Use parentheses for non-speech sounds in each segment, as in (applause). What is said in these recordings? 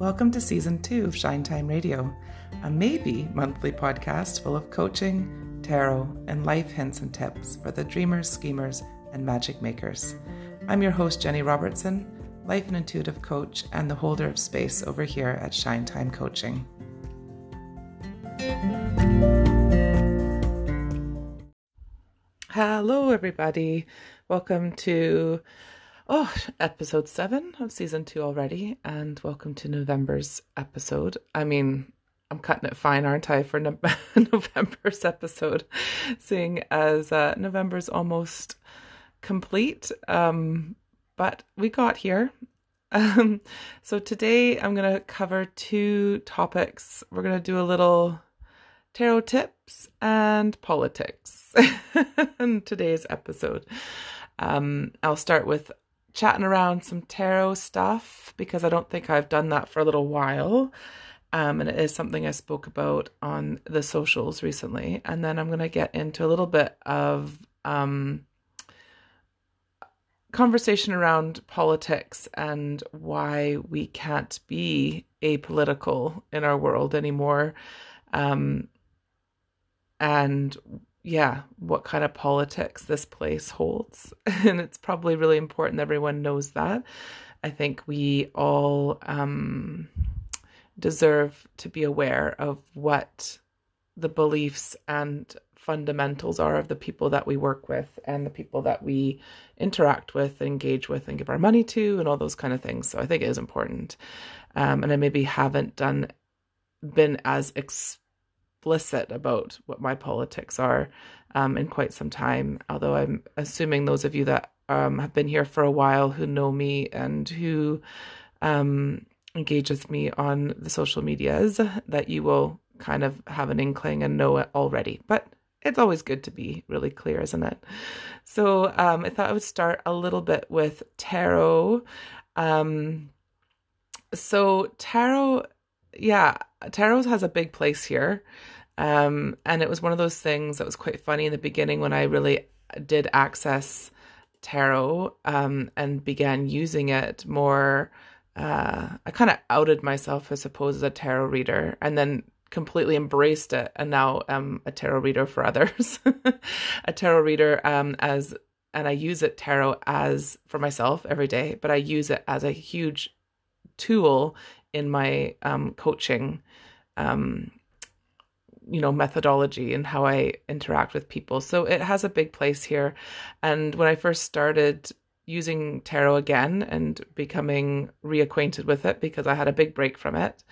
Welcome to season two of Shine Time Radio, a maybe monthly podcast full of coaching, tarot, and life hints and tips for the dreamers, schemers, and magic makers. I'm your host, Jenny Robertson, life and intuitive coach, and the holder of space over here at Shine Time Coaching. Hello, everybody. Welcome to oh episode seven of season two already, and welcome to November's episode. I mean, I'm cutting it fine, aren't I, for no- (laughs) November's episode, seeing as uh, November's almost complete. Um, but we got here. Um, so today I'm going to cover two topics. We're going to do a little tarot tips and politics (laughs) in today's episode. Um, I'll start with chatting around some tarot stuff because I don't think I've done that for a little while. Um, and it is something I spoke about on the socials recently. And then I'm going to get into a little bit of um, conversation around politics and why we can't be apolitical in our world anymore. Um, and yeah, what kind of politics this place holds. (laughs) and it's probably really important everyone knows that. I think we all um, deserve to be aware of what the beliefs and fundamentals are of the people that we work with and the people that we interact with, engage with, and give our money to, and all those kind of things. So I think it is important. Um, and I maybe haven't done been as ex- explicit about what my politics are um, in quite some time. Although I'm assuming those of you that um, have been here for a while who know me and who um, engage with me on the social medias, that you will kind of have an inkling and know it already. But it's always good to be really clear, isn't it? So um, I thought I would start a little bit with tarot. Um, so tarot, yeah, tarot has a big place here. Um, and it was one of those things that was quite funny in the beginning when I really did access tarot um, and began using it more. Uh, I kind of outed myself, I suppose, as a tarot reader, and then completely embraced it, and now I'm a tarot reader for others. (laughs) a tarot reader um, as, and I use it tarot as for myself every day, but I use it as a huge tool in my um, coaching um, you know methodology and how I interact with people. So it has a big place here. And when I first started using tarot again and becoming reacquainted with it because I had a big break from it,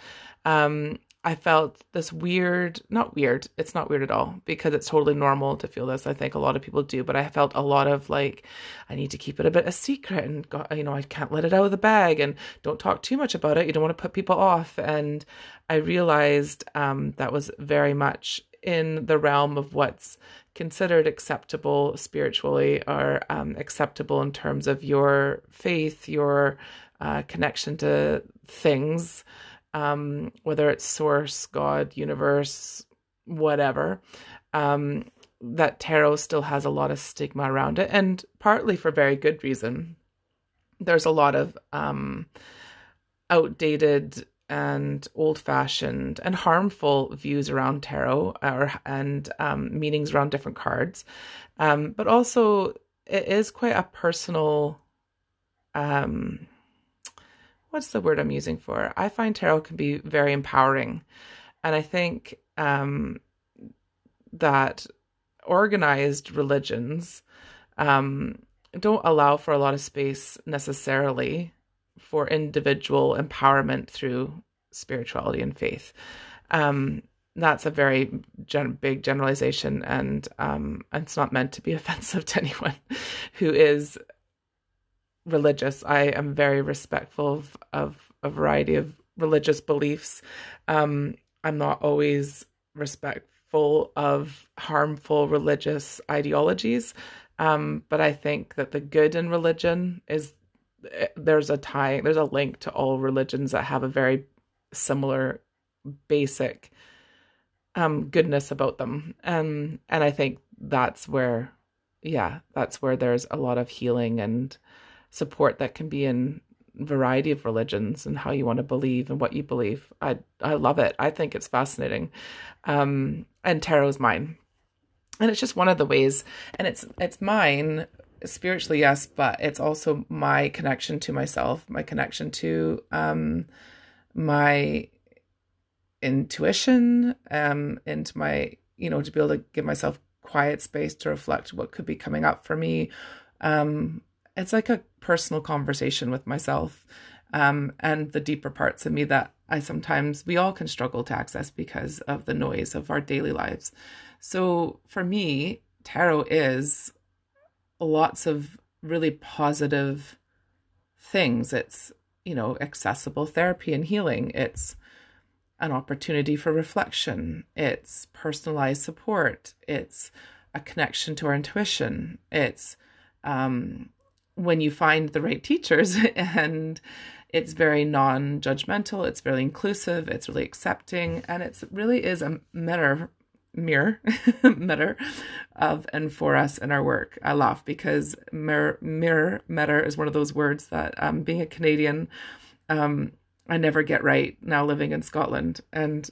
um, I felt this weird, not weird, it's not weird at all because it's totally normal to feel this. I think a lot of people do, but I felt a lot of like, I need to keep it a bit a secret and, you know, I can't let it out of the bag and don't talk too much about it. You don't want to put people off. And I realized um, that was very much in the realm of what's considered acceptable spiritually or um, acceptable in terms of your faith, your uh, connection to things um, whether it's source, God, universe, whatever, um, that tarot still has a lot of stigma around it, and partly for very good reason. There's a lot of um, outdated and old-fashioned and harmful views around tarot or and um, meanings around different cards, um, but also it is quite a personal um, what's the word I'm using for? I find tarot can be very empowering. And I think um, that organized religions um, don't allow for a lot of space necessarily for individual empowerment through spirituality and faith. Um, that's a very gen- big generalization, and um, it's not meant to be (laughs) offensive to anyone who is religious. I am very respectful of, of a variety of religious beliefs. Um, I'm not always respectful of harmful religious ideologies, um, but I think that the good in religion is there's a tie, there's a link to all religions that have a very similar basic um, goodness about them, and and I think that's where, yeah, that's where there's a lot of healing and support that can be in variety of religions and how you want to believe and what you believe. I I love it. I think it's fascinating. Um, and tarot's mine. And it's just one of the ways and it's it's mine spiritually yes, but it's also my connection to myself, my connection to um my intuition um into my you know to be able to give myself quiet space to reflect what could be coming up for me um it's like a personal conversation with myself um, and the deeper parts of me that I sometimes, we all can struggle to access because of the noise of our daily lives. So for me, tarot is lots of really positive things. It's, you know, accessible therapy and healing. It's an opportunity for reflection. It's personalized support. It's a connection to our intuition. It's um, when you find the right teachers (laughs) and it's very non-judgmental it's very inclusive it's really accepting and it really is a mirror (laughs) mirror mirror of and for us in our work i laugh because mirror mirror mirror is one of those words that um, being a canadian um, i never get right now living in scotland and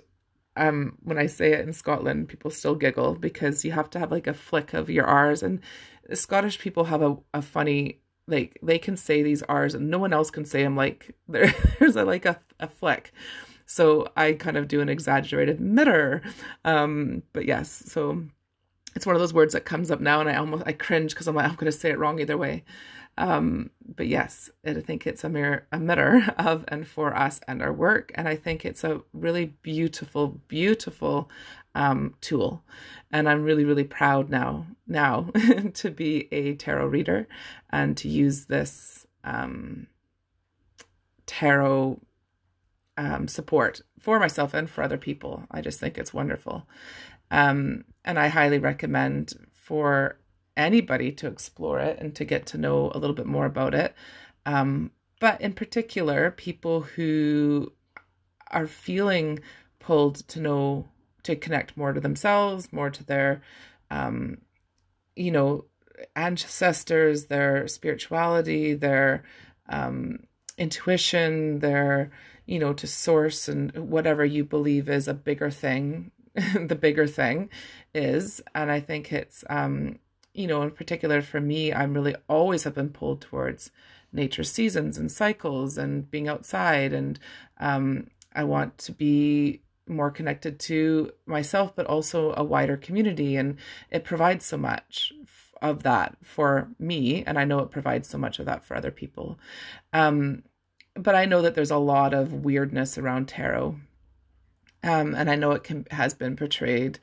um, when I say it in Scotland, people still giggle because you have to have like a flick of your R's. And Scottish people have a, a funny like they can say these R's and no one else can say them like (laughs) there, there's a, like a, a fleck. So I kind of do an exaggerated mitter. Um, but yes, so it's one of those words that comes up now and I almost I cringe because I'm like, I'm gonna say it wrong either way. Um, but yes, I think it's a mirror a mirror of and for us and our work. And I think it's a really beautiful, beautiful um, tool. And I'm really, really proud now now (laughs) to be a tarot reader and to use this um, tarot um, support for myself and for other people. I just think it's wonderful. Um, and I highly recommend for anybody to explore it and to get to know a little bit more about it. Um, but in particular, people who are feeling pulled to know to connect more to themselves, more to their, um, you know, ancestors, their spirituality, their um, intuition, their, you know, to source and whatever you believe is a bigger thing, (laughs) the bigger thing is. And I think it's, um, you know, in particular for me, I'm really always have been pulled towards nature seasons and cycles and being outside and um, I want to be more connected to myself, but also a wider community. And it provides so much of that for me. And I know it provides so much of that for other people. Um, but I know that there's a lot of weirdness around tarot. Um, and I know it can, has been portrayed.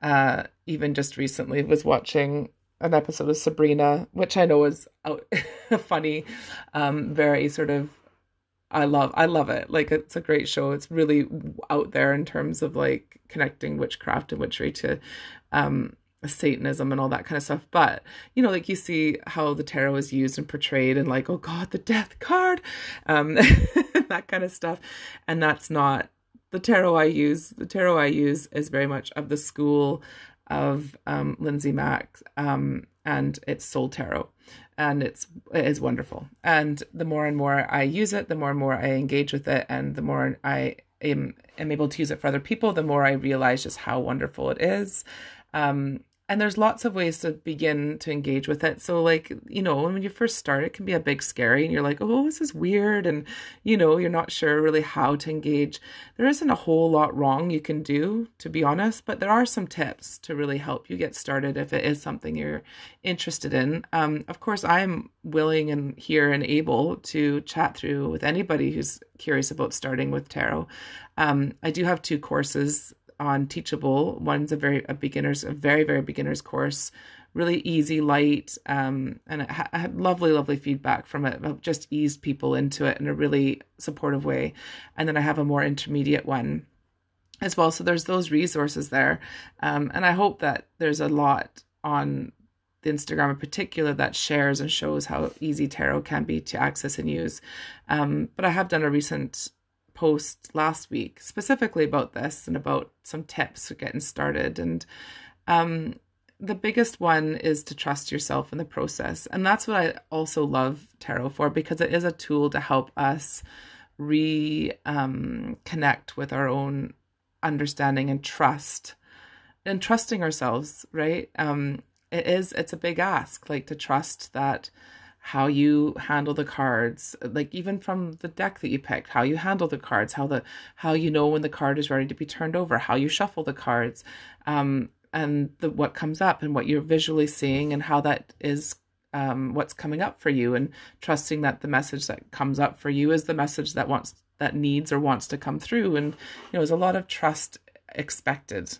Uh, even just recently was watching an episode of Sabrina, which I know is out, (laughs) funny, um, very sort of I love I love it. Like it's a great show. It's really out there in terms of like connecting witchcraft and witchery to um Satanism and all that kind of stuff. But you know, like you see how the tarot is used and portrayed and like, oh God, the death card, um (laughs) that kind of stuff. And that's not the tarot I use. The tarot I use is very much of the school of um Lindsay Mack um and it's soul tarot and it's it is wonderful. And the more and more I use it, the more and more I engage with it, and the more I am, am able to use it for other people, the more I realize just how wonderful it is. Um, and there's lots of ways to begin to engage with it. So like you know when you first start it can be a big scary and you're like oh this is weird. And you know you're not sure really how to engage. There isn't a whole lot wrong you can do to be honest but there are some tips to really help you get started if it is something you're interested in. Um, of course i'm willing and here and able to chat through with anybody who's curious about starting with tarot. Um, i do have two courses on Teachable. One's a very a beginners, a very very beginners course, really easy, light, um, and I had lovely lovely feedback from it. it. Just eased people into it in a really supportive way. And then I have a more intermediate one as well. So there's those resources there, um, and I hope that there's a lot on the Instagram in particular that shares and shows how easy tarot can be to access and use. Um, but I have done a recent post last week specifically about this and about some tips for getting started. And um, the biggest one is to trust yourself in the process. And that's what I also love tarot for because it is a tool to help us reconnect um, with our own understanding and trust and trusting ourselves, right? Um, it is, it's a big ask, like to trust that how you handle the cards like even from the deck that you picked how you handle the cards how the how you know when the card is ready to be turned over how you shuffle the cards um and the what comes up and what you're visually seeing and how that is um what's coming up for you and trusting that the message that comes up for you is the message that wants that needs or wants to come through. And you know there's a lot of trust expected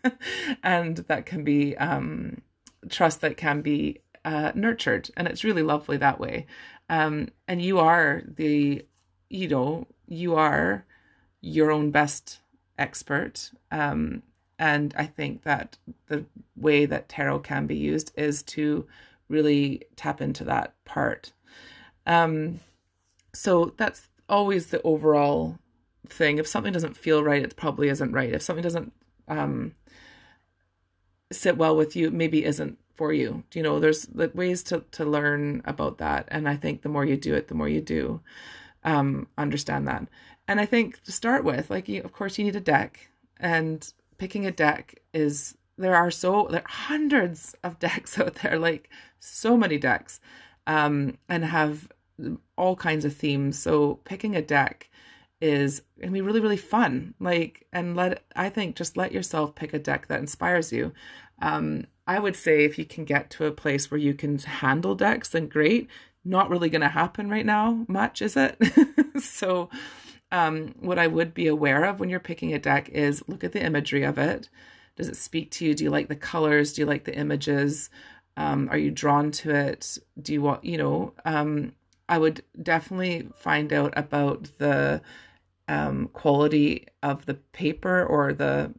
(laughs) and that can be um trust that can be uh, nurtured, and it's really lovely that way. Um, and you are the, you know, you are your own best expert. Um, and I think that the way that tarot can be used is to really tap into that part. Um, so that's always the overall thing. If something doesn't feel right, it probably isn't right. If something doesn't um, sit well with you, maybe isn't for you. You know, there's ways to to learn about that, and I think the more you do it, the more you do um, understand that. And I think to start with, like, you, of course, you need a deck, and picking a deck is there are so there are hundreds of (laughs) decks out there, like so many decks, um, and have all kinds of themes. So picking a deck is gonna be really really fun. Like, and let I think just let yourself pick a deck that inspires you. Um, I would say if you can get to a place where you can handle decks, then great. Not really going to happen right now, much, is it? (laughs) so, um, what I would be aware of when you're picking a deck is look at the imagery of it. Does it speak to you? Do you like the colors? Do you like the images? Um, are you drawn to it? Do you want, you know, um, I would definitely find out about the um, quality of the paper or the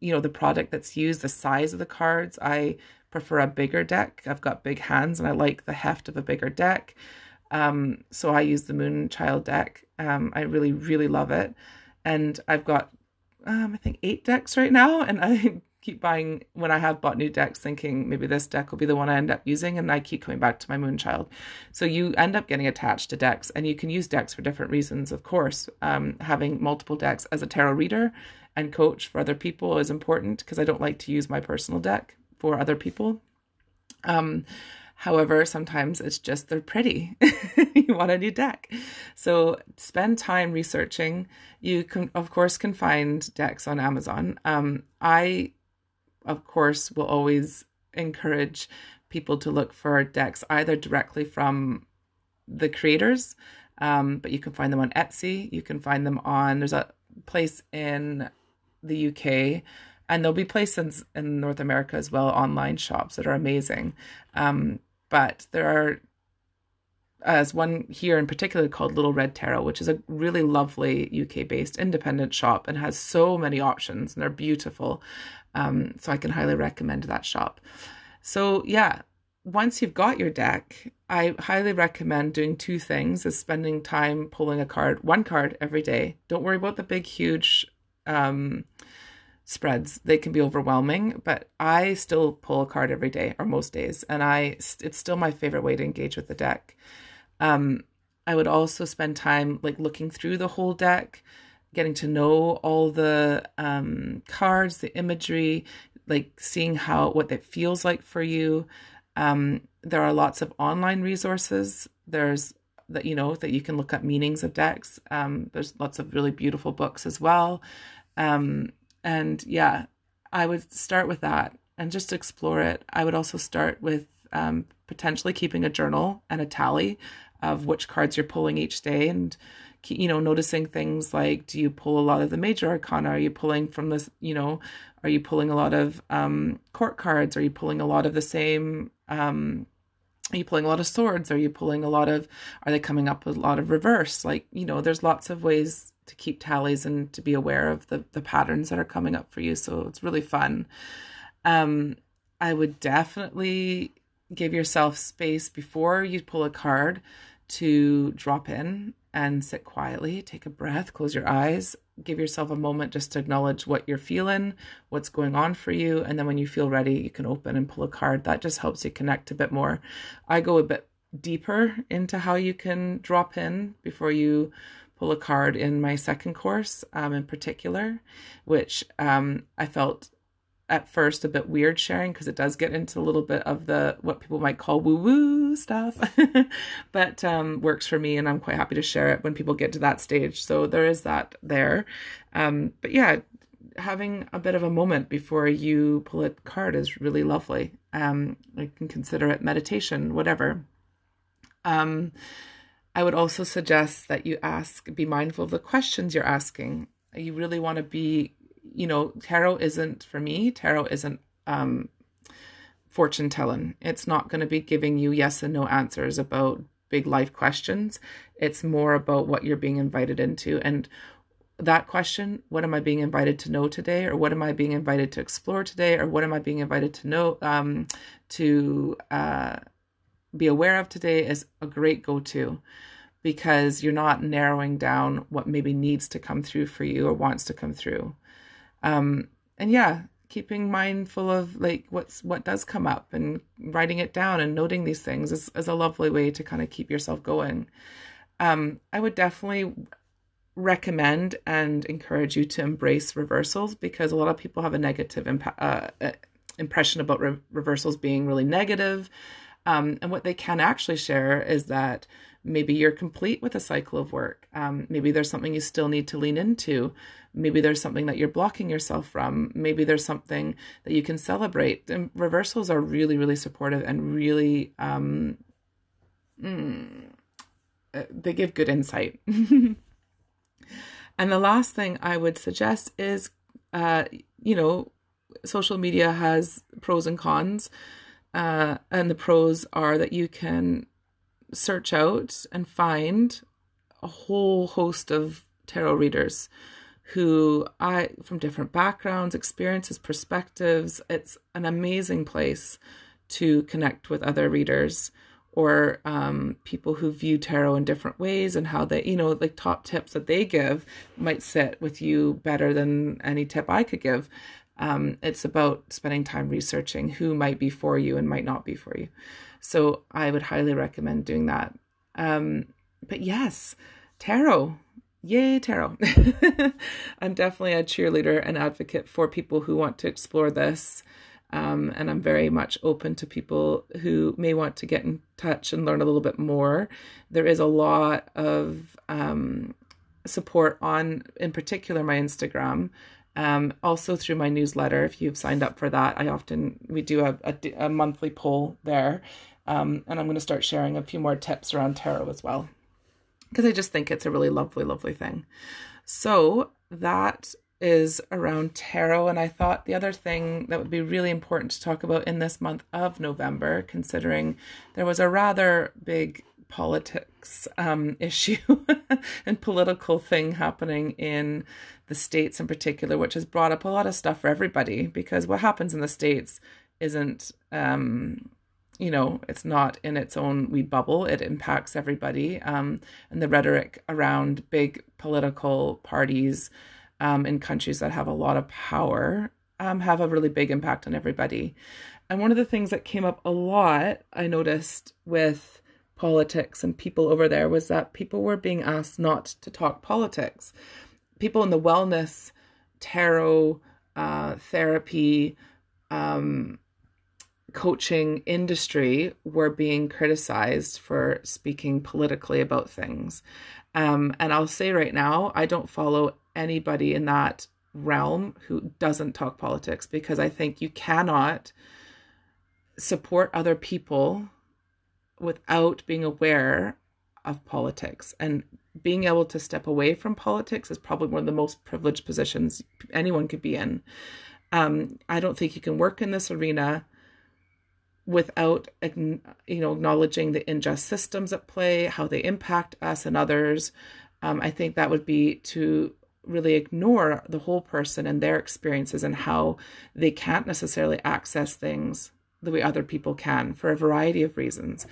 you know the product that's used the size of the cards i prefer a bigger deck. I've got big hands and i like the heft of a bigger deck. Um, so i use the moonchild deck. Um, i really really love it. And i've got um, i think eight decks right now. And i (laughs) keep buying when i have bought new decks thinking maybe this deck will be the one i end up using. And i keep coming back to my moonchild. So you end up getting attached to decks and you can use decks for different reasons of course. Um, having multiple decks as a tarot reader and coach for other people is important because I don't like to use my personal deck for other people. Um, however, sometimes it's just they're pretty. (laughs) you want a new deck. So spend time researching. You can, of course, can find decks on Amazon. Um, I, of course, will always encourage people to look for decks either directly from the creators, um, but you can find them on Etsy. You can find them on, there's a place in the UK, and there'll be places in North America as well, online shops that are amazing. Um, but there are, as one here in particular called Little Red Tarot, which is a really lovely UK based independent shop and has so many options and they're beautiful. Um, so I can highly recommend that shop. So, yeah, once you've got your deck, I highly recommend doing two things is spending time pulling a card, one card every day. Don't worry about the big, huge um, spreads. They can be overwhelming, but I still pull a card every day or most days, and I it's still my favorite way to engage with the deck. Um, I would also spend time like looking through the whole deck, getting to know all the um, cards, the imagery, like seeing how what that feels like for you. Um, there are lots of online resources. There's that you know that you can look up meanings of decks. Um, there's lots of really beautiful books as well. Um, and yeah, I would start with that and just explore it. I would also start with um, potentially keeping a journal and a tally of which cards you're pulling each day and you know noticing things like do you pull a lot of the major arcana? Are you pulling from this you know are you pulling a lot of um, court cards? Are you pulling a lot of the same um, are you pulling a lot of swords? Are you pulling a lot of are they coming up with a lot of reverse? Like you know there's lots of ways to keep tallies and to be aware of the the patterns that are coming up for you. So it's really fun. Um, I would definitely give yourself space before you pull a card to drop in and sit quietly, take a breath, close your eyes, give yourself a moment just to acknowledge what you're feeling, what's going on for you. And then when you feel ready, you can open and pull a card. That just helps you connect a bit more. I go a bit deeper into how you can drop in before you pull a card in my second course um, in particular, which um, I felt at first a bit weird sharing because it does get into a little bit of the what people might call woo woo stuff, (laughs) but um, works for me, and I'm quite happy to share it when people get to that stage. So there is that there, um, but yeah, having a bit of a moment before you pull a card is really lovely. Um, I can consider it meditation, whatever. Um, I would also suggest that you ask, be mindful of the questions you're asking. You really want to be you know, tarot isn't for me, tarot isn't um, fortune telling. It's not going to be giving you yes and no answers about big life questions. It's more about what you're being invited into. And that question, what am I being invited to know today? Or what am I being invited to explore today? Or what am I being invited to know, um, to uh, be aware of today is a great go to because you're not narrowing down what maybe needs to come through for you or wants to come through. Um, and yeah keeping mindful of like what's what does come up and writing it down and noting these things is, is a lovely way to kind of keep yourself going. Um, i would definitely recommend and encourage you to embrace reversals because a lot of people have a negative impa- uh, impression about re- reversals being really negative um, and what they can actually share is that maybe you're complete with a cycle of work. Um, maybe there's something you still need to lean into. Maybe there's something that you're blocking yourself from. Maybe there's something that you can celebrate. And reversals are really, really supportive and really, um, mm, uh, they give good insight. (laughs) and the last thing I would suggest is, uh, you know, social media has pros and cons. Uh, and the pros are that you can search out and find a whole host of tarot readers who I from different backgrounds, experiences, perspectives. It's an amazing place to connect with other readers or um, people who view tarot in different ways and how they, you know, like top tips that they give might sit with you better than any tip I could give. Um, it's about spending time researching who might be for you and might not be for you. So I would highly recommend doing that. Um, but yes, tarot. Yay, tarot. (laughs) I'm definitely a cheerleader and advocate for people who want to explore this. Um, and I'm very much open to people who may want to get in touch and learn a little bit more. There is a lot of um, support on, in particular, my Instagram. Um, also through my newsletter, if you've signed up for that, I often we do a, a, a monthly poll there, um, and I'm going to start sharing a few more tips around tarot as well, because I just think it's a really lovely, lovely thing. So that is around tarot, and I thought the other thing that would be really important to talk about in this month of November, considering there was a rather big politics um, (laughs) issue and political thing happening in the States in particular, which has brought up a lot of stuff for everybody because what happens in the States isn't, um, you know, it's not in its own wee bubble. It impacts everybody. Um, and the rhetoric around big political parties um, in countries that have a lot of power um, have a really big impact on everybody. And one of the things that came up a lot, I noticed with politics and people over there was that people were being asked not to talk politics. People in the wellness, tarot, uh, therapy, um, coaching industry were being criticized for speaking politically about things. Um, and I'll say right now, I don't follow anybody in that realm who doesn't talk politics because I think you cannot support other people without being aware of politics and being able to step away from politics is probably one of the most privileged positions anyone could be in. Um, I don't think you can work in this arena without you know acknowledging the unjust systems at play, how they impact us and others. Um, I think that would be to really ignore the whole person and their experiences and how they can't necessarily access things the way other people can for a variety of reasons.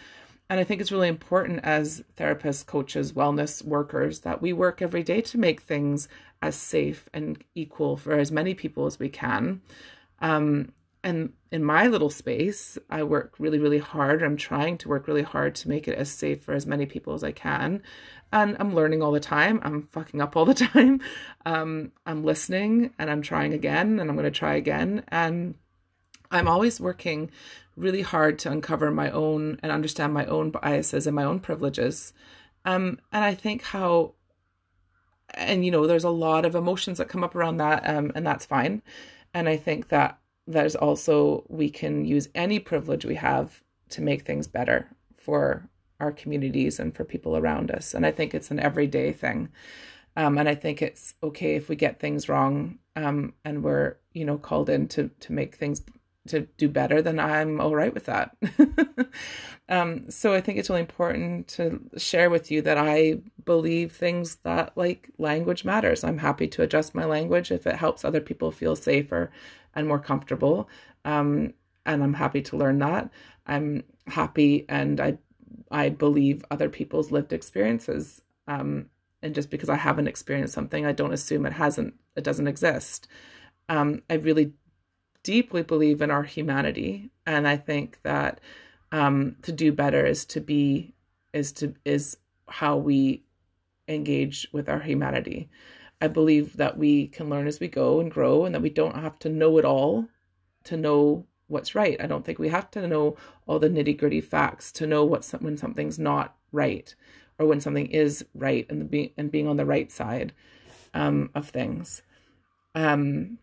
And I think it's really important as therapists, coaches, wellness workers that we work every day to make things as safe and equal for as many people as we can. Um, and in my little space, I work really, really hard. I'm trying to work really hard to make it as safe for as many people as I can. And I'm learning all the time. I'm fucking up all the (laughs) time. Um, I'm listening and I'm trying again and I'm going to try again. And I'm always working really hard to uncover my own and understand my own biases and my own privileges. Um, and I think how, and you know, there's a lot of emotions that come up around that, um, and that's fine. And I think that there's also, we can use any privilege we have to make things better for our communities and for people around us. And I think it's an everyday thing. Um, and I think it's okay if we get things wrong um, and we're, you know, called in to, to make things to do better, then I'm all right with that. (laughs) um, so I think it's really important to share with you that I believe things that like language matters. I'm happy to adjust my language if it helps other people feel safer and more comfortable. Um, and I'm happy to learn that. I'm happy and I I believe other people's lived experiences. Um, and just because I haven't experienced something, I don't assume it hasn't, it doesn't exist. Um, I really deeply believe in our humanity, and I think that um, to do better is to be is to is how we engage with our humanity. I believe that we can learn as we go and grow, and that we don't have to know it all to know what's right. I don't think we have to know all the nitty gritty facts to know what's when something's not right or when something is right and being and being on the right side um, of things. Um,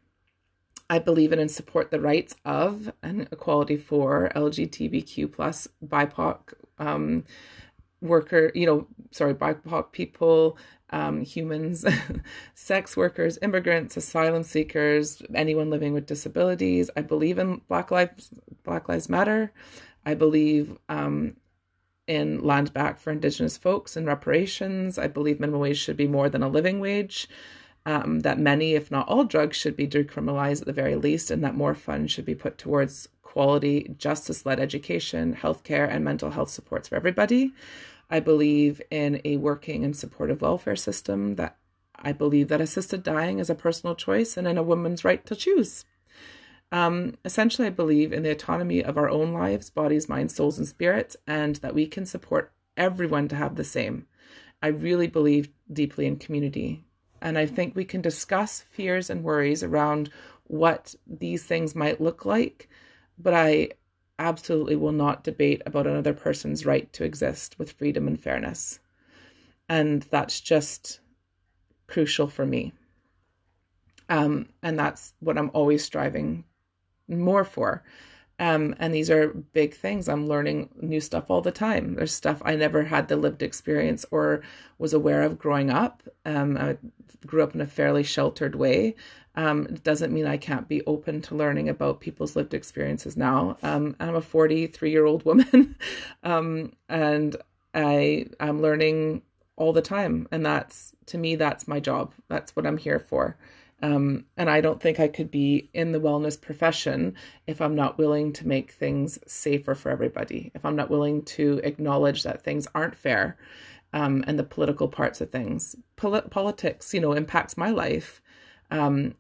I believe in and support the rights of and equality for LGBTQ plus BIPOC um, worker, you know, sorry, BIPOC people, um, humans, (laughs) sex workers, immigrants, asylum seekers, anyone living with disabilities. I believe in Black Lives Black Lives Matter. I believe um, in land back for Indigenous folks and reparations. I believe minimum wage should be more than a living wage um, that many, if not all, drugs should be decriminalized at the very least, and that more funds should be put towards quality, justice led education, healthcare, and mental health supports for everybody. I believe in a working and supportive welfare system that I believe that assisted dying is a personal choice and in a woman's right to choose. Um, essentially, I believe in the autonomy of our own lives, bodies, minds, souls, and spirits, and that we can support everyone to have the same. I really believe deeply in community. And I think we can discuss fears and worries around what these things might look like. But I absolutely will not debate about another person's right to exist with freedom and fairness. And that's just crucial for me. Um, and that's what I'm always striving more for. Um, and these are big things. I'm learning new stuff all the time. There's stuff I never had the lived experience or was aware of growing up. Um, I grew up in a fairly sheltered way. Um, it doesn't mean I can't be open to learning about people's lived experiences now. Um, I'm a 43 year old woman, (laughs) um, and I I'm learning all the time, and that's to me that's my job. That's what I'm here for. Um, and I don't think I could be in the wellness profession if I'm not willing to make things safer for everybody, if I'm not willing to acknowledge that things aren't fair um, and the political parts of things. Pol- politics, you know, impacts my life um,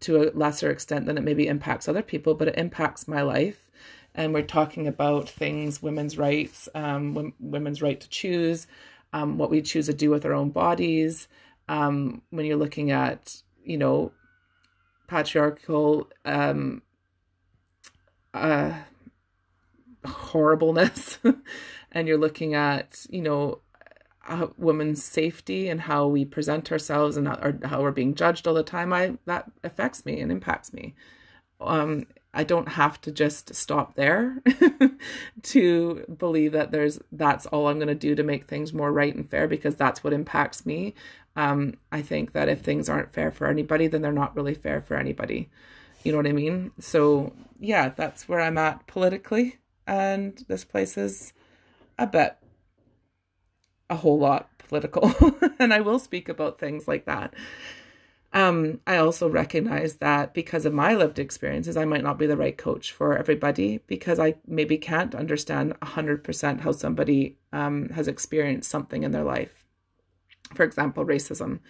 to a lesser extent than it maybe impacts other people, but it impacts my life. And we're talking about things, women's rights, um, w- women's right to choose, um, what we choose to do with our own bodies. Um, when you're looking at you know, patriarchal um, uh, horribleness, (laughs) and you're looking at, you know, women's safety and how we present ourselves and how, how we're being judged all the time, I that affects me and impacts me. Um, I don't have to just stop there (laughs) to believe that there's that's all I'm going to do to make things more right and fair because that's what impacts me. Um, I think that if things aren't fair for anybody, then they're not really fair for anybody. You know what I mean? So, yeah, that's where I'm at politically. And this place is a bit, a whole lot political. (laughs) and I will speak about things like that. Um, I also recognize that because of my lived experiences, I might not be the right coach for everybody because I maybe can't understand 100% how somebody um, has experienced something in their life for example, racism.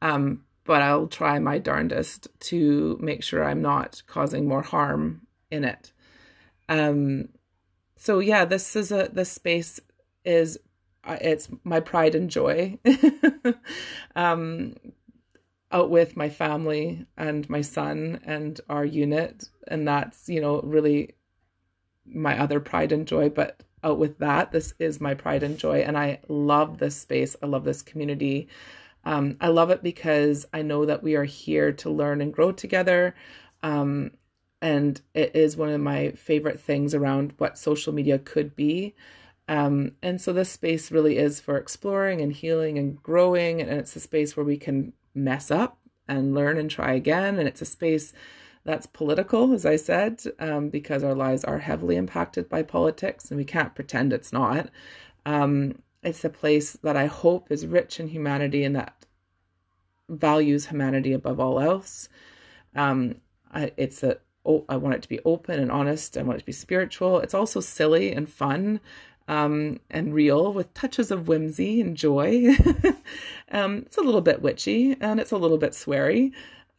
Um, but I'll try my darndest to make sure I'm not causing more harm in it. Um, so yeah, this is a this space is uh, it's my pride and joy. (laughs) um, out with my family and my son and our unit, and that's you know really my other pride and joy. But out with that, this is my pride and joy, and I love this space. I love this community. Um, I love it because I know that we are here to learn and grow together. Um, and it is one of my favorite things around what social media could be. Um, and so this space really is for exploring and healing and growing. And it's a space where we can mess up and learn and try again. And it's a space that's political, as I said, um, because our lives are heavily impacted by politics and we can't pretend it's not. Um, it's a place that I hope is rich in humanity and that values humanity above all else. Um, I, it's a oh, I want it to be open and honest. I want it to be spiritual. It's also silly and fun um, and real with touches of whimsy and joy. (laughs) um, it's a little bit witchy and it's a little bit sweary.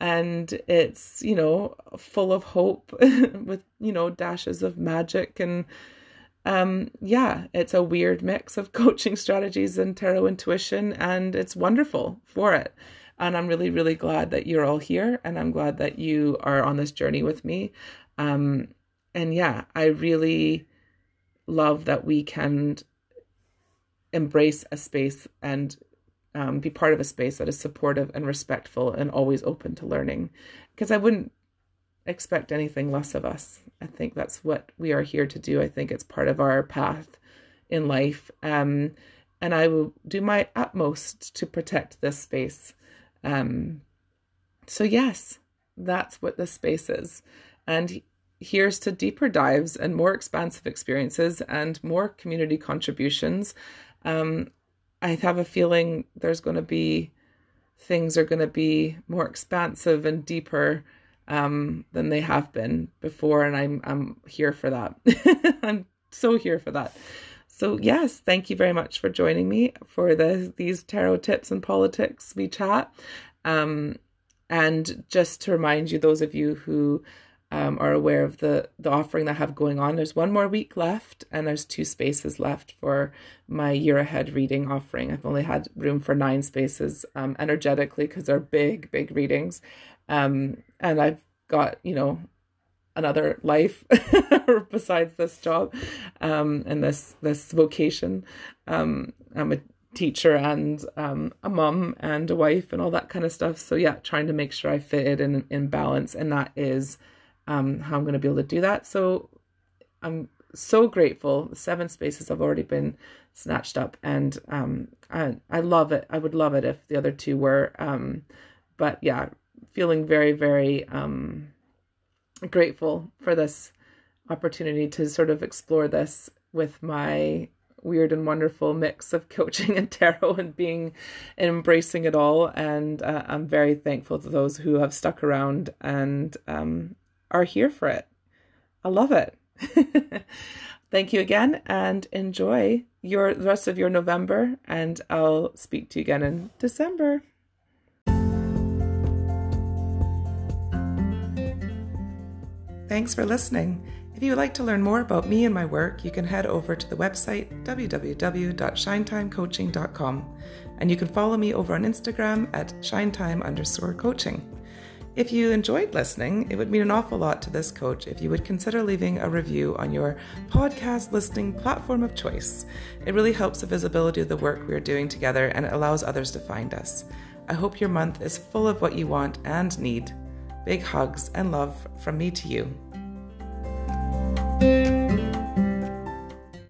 And it's, you know, full of hope (laughs) with, you know, dashes of magic. And um, yeah, it's a weird mix of (laughs) coaching strategies and tarot intuition. And it's wonderful for it. And I'm really, really glad that you're all here. And I'm glad that you are on this journey with me. Um, and yeah, I really love that we can embrace a space and um, be part of a space that is supportive and respectful and always open to learning. Because I wouldn't expect anything less of us. I think that's what we are here to do. I think it's part of our path in life. Um, and I will do my utmost to protect this space um, so, yes, that's what this space is. And here's to deeper dives and more expansive experiences and more community contributions. Um, I have a feeling there's going to be things are going to be more expansive and deeper um, than they have been before, and I'm I'm here for that. (laughs) I'm so here for that. So yes, thank you very much for joining me for the these tarot tips and politics we chat. Um, and just to remind you, those of you who um, are aware of the the offering that I have going on, there's one more week left, and there's two spaces left for my year ahead reading offering. I've only had room for nine spaces um, energetically because they're big, big readings, um, and I've got you know another life (laughs) besides this job um, and this this vocation. Um, I'm a teacher and um, a mom and a wife and all that kind of stuff. So yeah, trying to make sure I fit it in in balance, and that is um, how I'm going to be able to do that. So I'm so grateful. Seven spaces have already been snatched up, and um, I I love it. I would love it if the other two were. Um, but yeah, feeling very very um, grateful for this opportunity to sort of explore this with my weird and wonderful mix of coaching (laughs) and tarot and being and embracing it all and uh, i'm very thankful to those who have stuck around and um, are here for it i love it (laughs) thank you again and enjoy your the rest of your november and i'll speak to you again in december Thanks for listening. If you would like to learn more about me and my work, you can head over to the website www.shinetimecoaching.com and you can follow me over on Instagram at shinetime underscore coaching. If you enjoyed listening, it would mean an awful lot to this coach if you would consider leaving a review on your podcast listening platform of choice. It really helps the visibility of the work we are doing together and it allows others to find us. I hope your month is full of what you want and need. Big hugs and love from me to you.